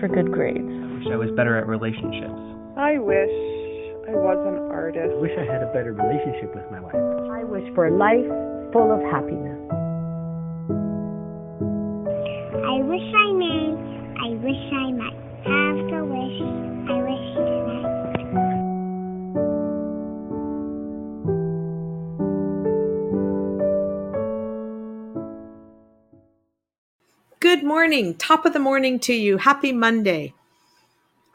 for good grades. I wish I was better at relationships. I wish I was an artist. I wish I had a better relationship with my wife. I wish for a life full of happiness. I wish I may. I wish I might morning. Top of the morning to you. Happy Monday.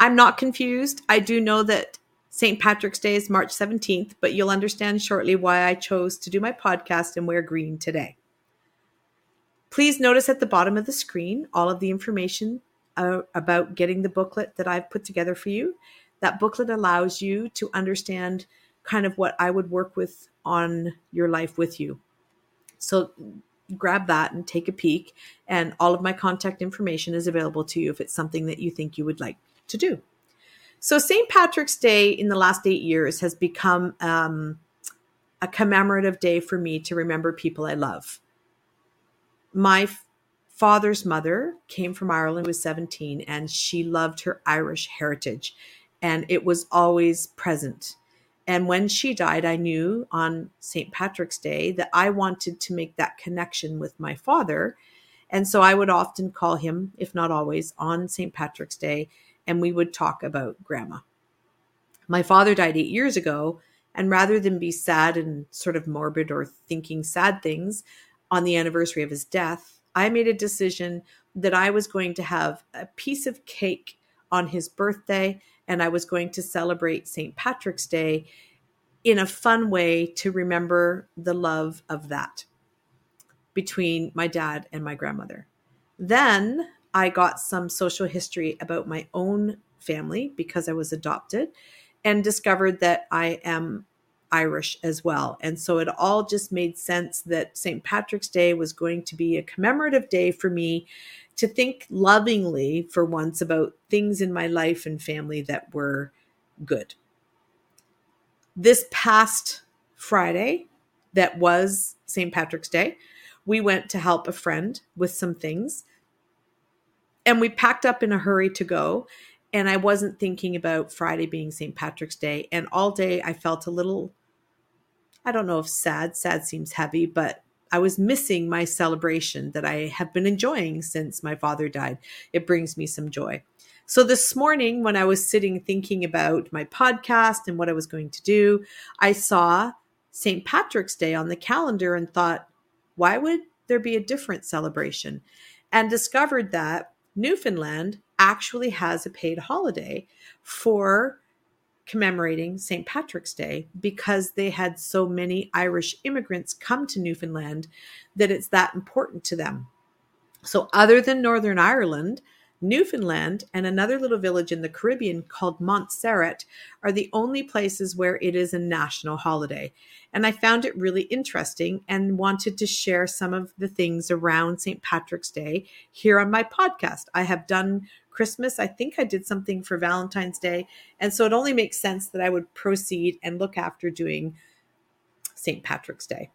I'm not confused. I do know that St. Patrick's Day is March 17th, but you'll understand shortly why I chose to do my podcast and wear green today. Please notice at the bottom of the screen all of the information uh, about getting the booklet that I've put together for you. That booklet allows you to understand kind of what I would work with on your life with you. So grab that and take a peek. And all of my contact information is available to you if it's something that you think you would like to do. So, St. Patrick's Day in the last eight years has become um, a commemorative day for me to remember people I love. My father's mother came from Ireland, was 17, and she loved her Irish heritage, and it was always present. And when she died, I knew on St. Patrick's Day that I wanted to make that connection with my father. And so I would often call him, if not always, on St. Patrick's Day, and we would talk about grandma. My father died eight years ago, and rather than be sad and sort of morbid or thinking sad things on the anniversary of his death, I made a decision that I was going to have a piece of cake on his birthday and I was going to celebrate St. Patrick's Day in a fun way to remember the love of that between my dad and my grandmother. Then I got some social history about my own family because I was adopted and discovered that I am Irish as well. And so it all just made sense that St. Patrick's Day was going to be a commemorative day for me to think lovingly for once about things in my life and family that were good. This past Friday, that was St. Patrick's Day, we went to help a friend with some things. And we packed up in a hurry to go. And I wasn't thinking about Friday being St. Patrick's Day. And all day I felt a little, I don't know if sad, sad seems heavy, but I was missing my celebration that I have been enjoying since my father died. It brings me some joy. So this morning, when I was sitting thinking about my podcast and what I was going to do, I saw St. Patrick's Day on the calendar and thought, why would there be a different celebration? And discovered that Newfoundland actually has a paid holiday for commemorating St. Patrick's Day because they had so many Irish immigrants come to Newfoundland that it's that important to them. So, other than Northern Ireland, Newfoundland and another little village in the Caribbean called Montserrat are the only places where it is a national holiday. And I found it really interesting and wanted to share some of the things around St. Patrick's Day here on my podcast. I have done Christmas. I think I did something for Valentine's Day. And so it only makes sense that I would proceed and look after doing St. Patrick's Day.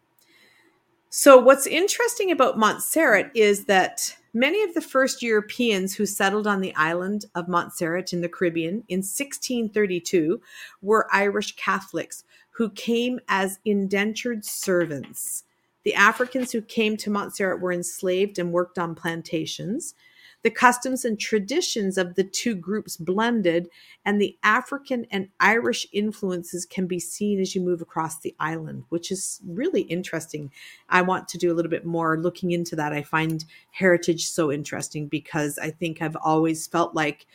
So, what's interesting about Montserrat is that many of the first Europeans who settled on the island of Montserrat in the Caribbean in 1632 were Irish Catholics who came as indentured servants. The Africans who came to Montserrat were enslaved and worked on plantations the customs and traditions of the two groups blended, and the African and Irish influences can be seen as you move across the island, which is really interesting. I want to do a little bit more looking into that. I find heritage so interesting because I think I've always felt like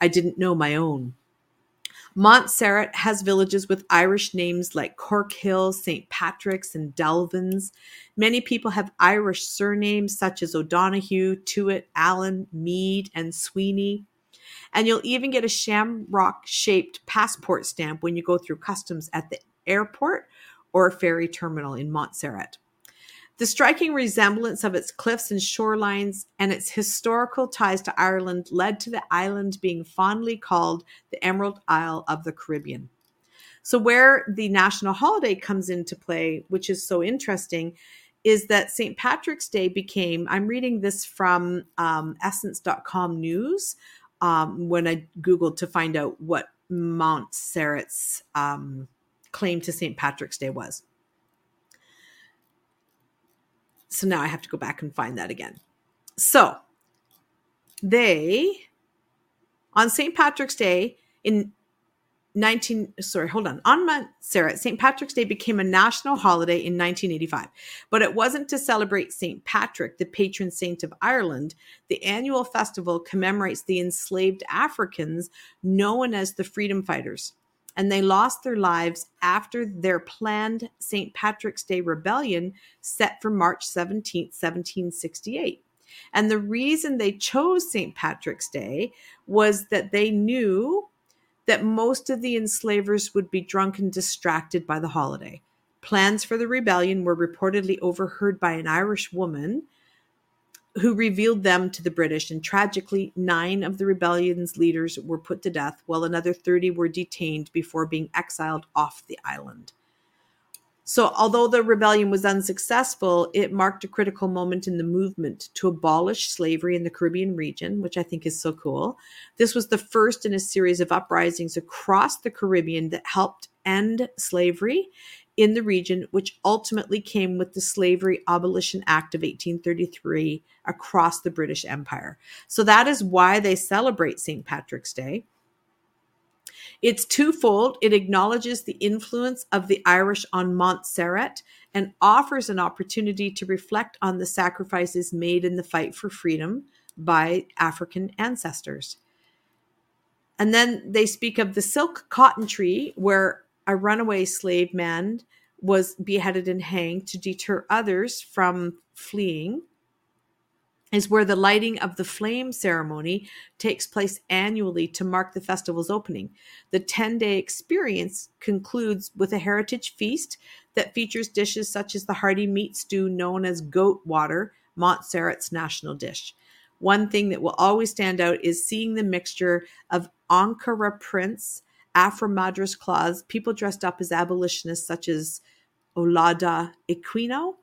I didn't know my own. Montserrat has villages with Irish names like Corkhill, St. Patrick's, and Delvins. Many people have Irish surnames such as O'Donoghue, Tuitt, Allen, Mead, and Sweeney. And you'll even get a shamrock shaped passport stamp when you go through customs at the airport or ferry terminal in Montserrat. The striking resemblance of its cliffs and shorelines and its historical ties to Ireland led to the island being fondly called the Emerald Isle of the Caribbean. So, where the national holiday comes into play, which is so interesting, is that St. Patrick's Day became, I'm reading this from um, essence.com news um, when I Googled to find out what Montserrat's um, claim to St. Patrick's Day was. So now I have to go back and find that again. So they, on St. Patrick's Day in 19 sorry hold on on montserrat st patrick's day became a national holiday in 1985 but it wasn't to celebrate st patrick the patron saint of ireland the annual festival commemorates the enslaved africans known as the freedom fighters and they lost their lives after their planned st patrick's day rebellion set for march 17 1768 and the reason they chose st patrick's day was that they knew that most of the enslavers would be drunk and distracted by the holiday. Plans for the rebellion were reportedly overheard by an Irish woman who revealed them to the British, and tragically, nine of the rebellion's leaders were put to death, while another 30 were detained before being exiled off the island. So, although the rebellion was unsuccessful, it marked a critical moment in the movement to abolish slavery in the Caribbean region, which I think is so cool. This was the first in a series of uprisings across the Caribbean that helped end slavery in the region, which ultimately came with the Slavery Abolition Act of 1833 across the British Empire. So, that is why they celebrate St. Patrick's Day. It's twofold. It acknowledges the influence of the Irish on Montserrat and offers an opportunity to reflect on the sacrifices made in the fight for freedom by African ancestors. And then they speak of the silk cotton tree, where a runaway slave man was beheaded and hanged to deter others from fleeing is where the lighting of the flame ceremony takes place annually to mark the festival's opening. The 10 day experience concludes with a heritage feast that features dishes such as the hearty meat stew known as goat water, Montserrat's national dish. One thing that will always stand out is seeing the mixture of Ankara prints, Afro Madras cloths, people dressed up as abolitionists such as Olaudah Equiano,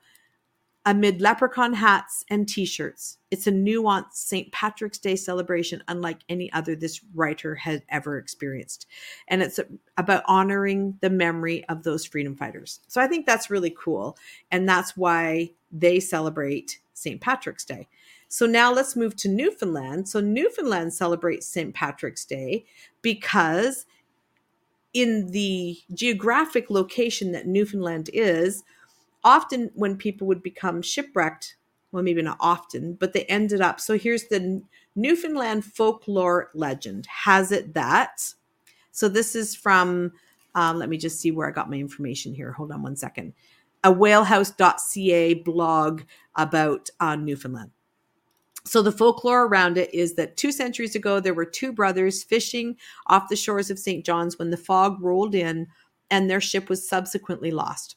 amid leprechaun hats and t shirts. It's a nuanced St. Patrick's Day celebration, unlike any other this writer has ever experienced. And it's about honoring the memory of those freedom fighters. So I think that's really cool. And that's why they celebrate St. Patrick's Day. So now let's move to Newfoundland. So Newfoundland celebrates St. Patrick's Day because in the geographic location that Newfoundland is, often when people would become shipwrecked, well, maybe not often, but they ended up. So here's the Newfoundland folklore legend has it that. So this is from, um, let me just see where I got my information here. Hold on one second. A whalehouse.ca blog about uh, Newfoundland. So the folklore around it is that two centuries ago, there were two brothers fishing off the shores of St. John's when the fog rolled in and their ship was subsequently lost.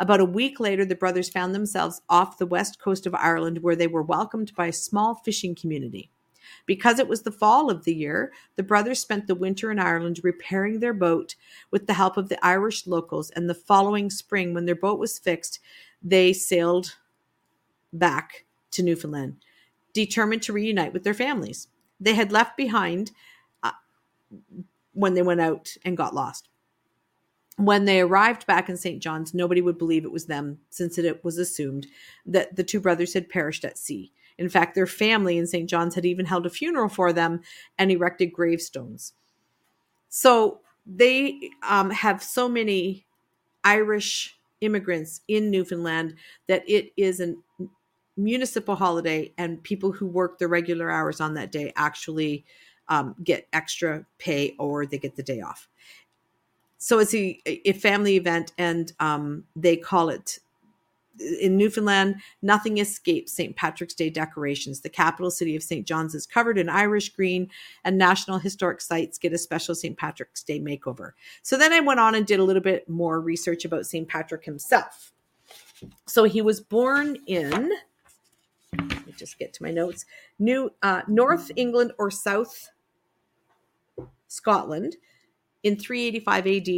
About a week later, the brothers found themselves off the west coast of Ireland where they were welcomed by a small fishing community. Because it was the fall of the year, the brothers spent the winter in Ireland repairing their boat with the help of the Irish locals. And the following spring, when their boat was fixed, they sailed back to Newfoundland, determined to reunite with their families. They had left behind uh, when they went out and got lost when they arrived back in St. John's, nobody would believe it was them since it was assumed that the two brothers had perished at sea. In fact, their family in St. John's had even held a funeral for them and erected gravestones. So they um, have so many Irish immigrants in Newfoundland that it is a municipal holiday, and people who work the regular hours on that day actually um, get extra pay or they get the day off so it's a, a family event and um, they call it in Newfoundland, nothing escapes St. Patrick's Day decorations. The capital city of St. John's is covered in Irish green, and national historic sites get a special St. Patrick's Day makeover. So then I went on and did a little bit more research about St. Patrick himself. So he was born in, me just get to my notes, New uh, North England or South Scotland in 385 AD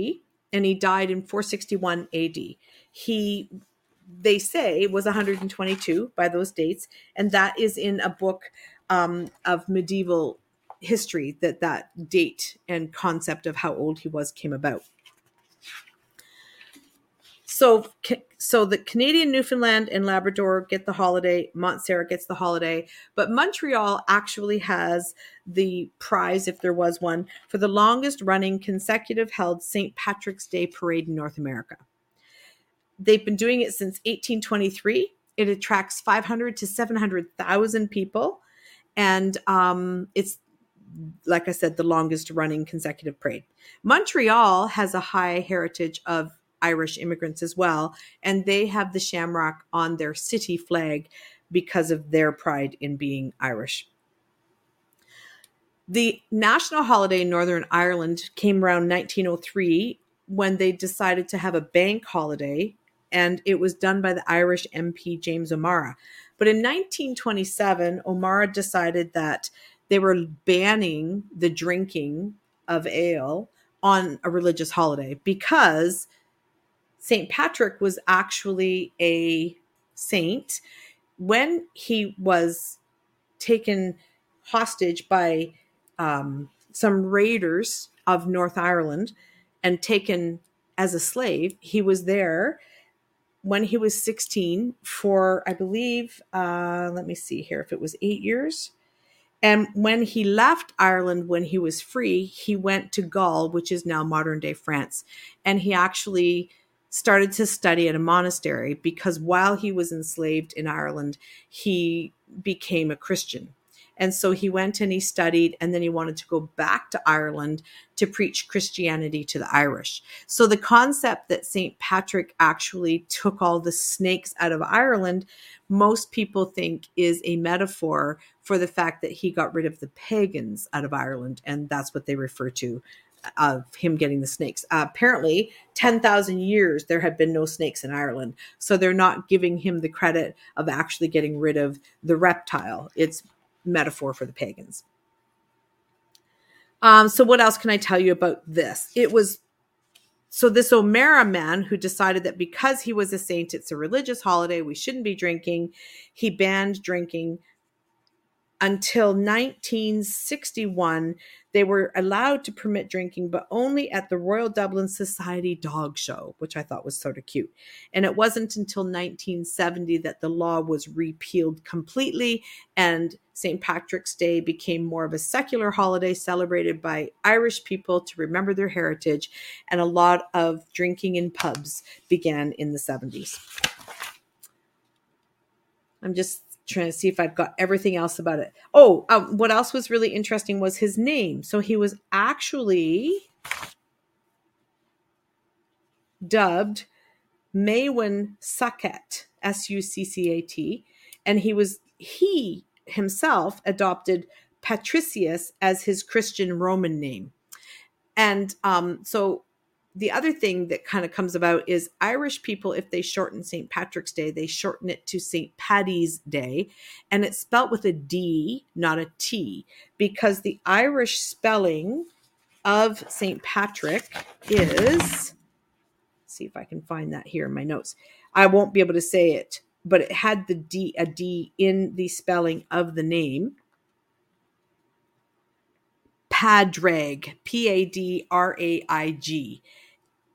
and he died in 461 AD. He they say was 122 by those dates and that is in a book um, of medieval history that that date and concept of how old he was came about. So, ca- so the Canadian Newfoundland and Labrador get the holiday. Montserrat gets the holiday, but Montreal actually has the prize, if there was one, for the longest running consecutive held St. Patrick's Day parade in North America. They've been doing it since 1823. It attracts 500 to 700,000 people, and um, it's like I said, the longest running consecutive parade. Montreal has a high heritage of Irish immigrants as well, and they have the shamrock on their city flag because of their pride in being Irish. The national holiday in Northern Ireland came around 1903 when they decided to have a bank holiday, and it was done by the Irish MP James O'Mara. But in 1927, O'Mara decided that they were banning the drinking of ale on a religious holiday because St. Patrick was actually a saint. When he was taken hostage by um, some raiders of North Ireland and taken as a slave, he was there when he was 16 for, I believe, uh, let me see here, if it was eight years. And when he left Ireland, when he was free, he went to Gaul, which is now modern day France. And he actually started to study at a monastery because while he was enslaved in Ireland, he became a Christian. And so he went and he studied, and then he wanted to go back to Ireland to preach Christianity to the Irish. So the concept that St. Patrick actually took all the snakes out of Ireland, most people think is a metaphor for the fact that he got rid of the pagans out of Ireland. And that's what they refer to of him getting the snakes. Uh, apparently, 10,000 years there had been no snakes in Ireland. So they're not giving him the credit of actually getting rid of the reptile. It's metaphor for the pagans. Um, so what else can I tell you about this? It was so this O'Mara man who decided that because he was a saint, it's a religious holiday, we shouldn't be drinking. He banned drinking until 1961 they were allowed to permit drinking but only at the royal dublin society dog show which i thought was sort of cute. And it wasn't until 1970 that the law was repealed completely and st patrick's day became more of a secular holiday celebrated by irish people to remember their heritage and a lot of drinking in pubs began in the 70s i'm just trying to see if I've got everything else about it. Oh, um, what else was really interesting was his name. So he was actually dubbed Maewyn Succat, S U C C A T, and he was he himself adopted Patricius as his Christian Roman name. And um, so the other thing that kind of comes about is Irish people, if they shorten St. Patrick's Day, they shorten it to St. Paddy's Day. And it's spelt with a D, not a T, because the Irish spelling of St. Patrick is, see if I can find that here in my notes. I won't be able to say it, but it had the D, a D in the spelling of the name. Padraig, P A D R A I G.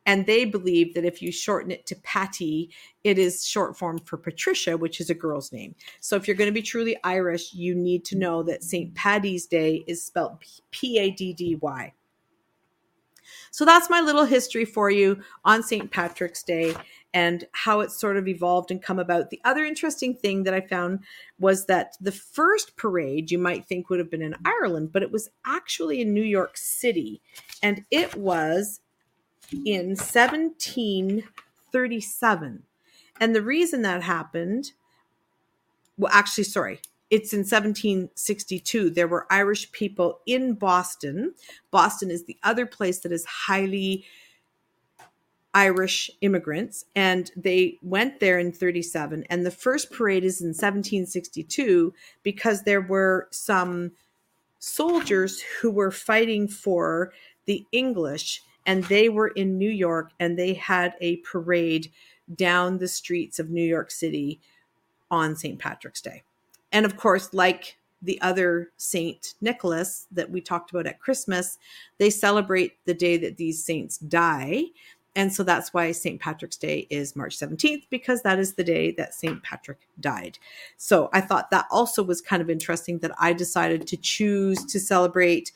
And they believe that if you shorten it to Patty, it is short form for Patricia, which is a girl's name. So if you're going to be truly Irish, you need to know that St. Paddy's Day is spelled P A D D Y. So that's my little history for you on St. Patrick's Day and how it's sort of evolved and come about. The other interesting thing that I found was that the first parade you might think would have been in Ireland, but it was actually in New York City. And it was in 1737. And the reason that happened, well, actually, sorry, it's in 1762. There were Irish people in Boston. Boston is the other place that is highly Irish immigrants, and they went there in 37. And the first parade is in 1762 because there were some soldiers who were fighting for the English and they were in New York and they had a parade down the streets of New York City on St. Patrick's Day. And of course, like the other Saint Nicholas that we talked about at Christmas, they celebrate the day that these saints die. And so that's why St. Patrick's Day is March 17th, because that is the day that St. Patrick died. So I thought that also was kind of interesting that I decided to choose to celebrate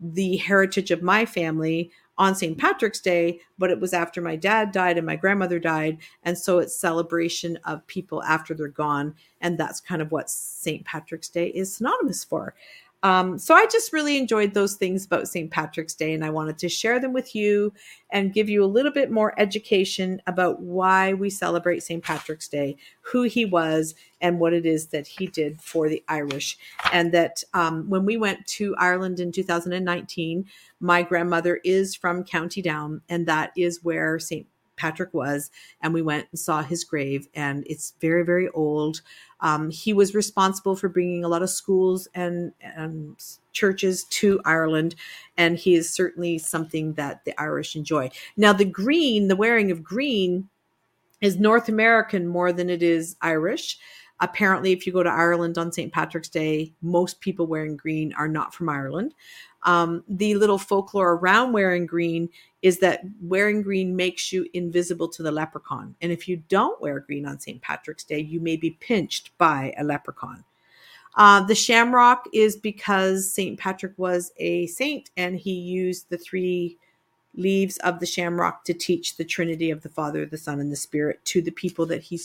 the heritage of my family on St. Patrick's Day, but it was after my dad died and my grandmother died. And so it's celebration of people after they're gone. And that's kind of what St. Patrick's Day is synonymous for. Um, so I just really enjoyed those things about St. Patrick's Day, and I wanted to share them with you and give you a little bit more education about why we celebrate St. Patrick's Day, who he was, and what it is that he did for the Irish. And that um, when we went to Ireland in 2019, my grandmother is from County Down, and that is where St. Patrick was, and we went and saw his grave, and it's very, very old. Um, he was responsible for bringing a lot of schools and, and churches to Ireland, and he is certainly something that the Irish enjoy. Now, the green, the wearing of green, is North American more than it is Irish. Apparently, if you go to Ireland on St. Patrick's Day, most people wearing green are not from Ireland. Um, the little folklore around wearing green is that wearing green makes you invisible to the leprechaun. And if you don't wear green on St. Patrick's Day, you may be pinched by a leprechaun. Uh, the shamrock is because St. Patrick was a saint and he used the three leaves of the shamrock to teach the Trinity of the Father, the Son, and the Spirit to the people that he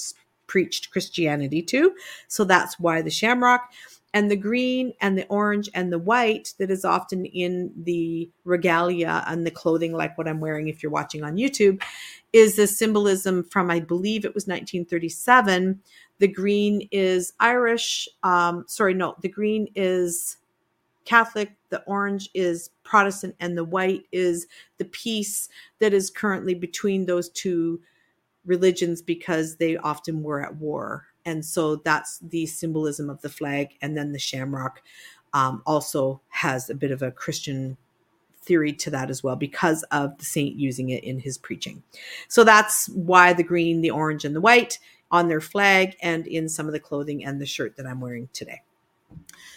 preached Christianity to. So that's why the shamrock and the green and the orange and the white that is often in the regalia and the clothing like what i'm wearing if you're watching on youtube is a symbolism from i believe it was 1937 the green is irish um, sorry no the green is catholic the orange is protestant and the white is the peace that is currently between those two religions because they often were at war and so that's the symbolism of the flag. And then the shamrock um, also has a bit of a Christian theory to that as well because of the saint using it in his preaching. So that's why the green, the orange, and the white on their flag and in some of the clothing and the shirt that I'm wearing today.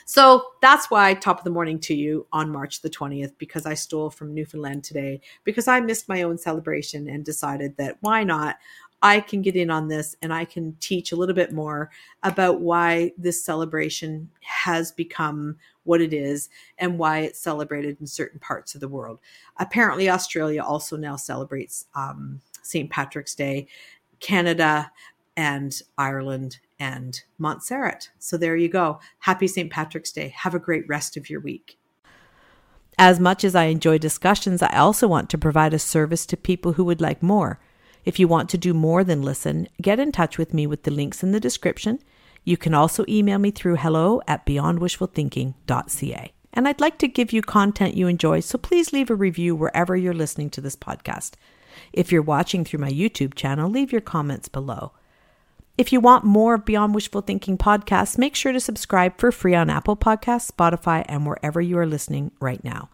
So that's why top of the morning to you on March the 20th, because I stole from Newfoundland today, because I missed my own celebration and decided that why not? I can get in on this and I can teach a little bit more about why this celebration has become what it is and why it's celebrated in certain parts of the world. Apparently, Australia also now celebrates um, St. Patrick's Day, Canada, and Ireland and Montserrat. So there you go. Happy St. Patrick's Day. Have a great rest of your week. As much as I enjoy discussions, I also want to provide a service to people who would like more. If you want to do more than listen, get in touch with me with the links in the description. You can also email me through hello at beyondwishfulthinking.ca. And I'd like to give you content you enjoy, so please leave a review wherever you're listening to this podcast. If you're watching through my YouTube channel, leave your comments below. If you want more of Beyond Wishful Thinking podcasts, make sure to subscribe for free on Apple Podcasts, Spotify, and wherever you are listening right now.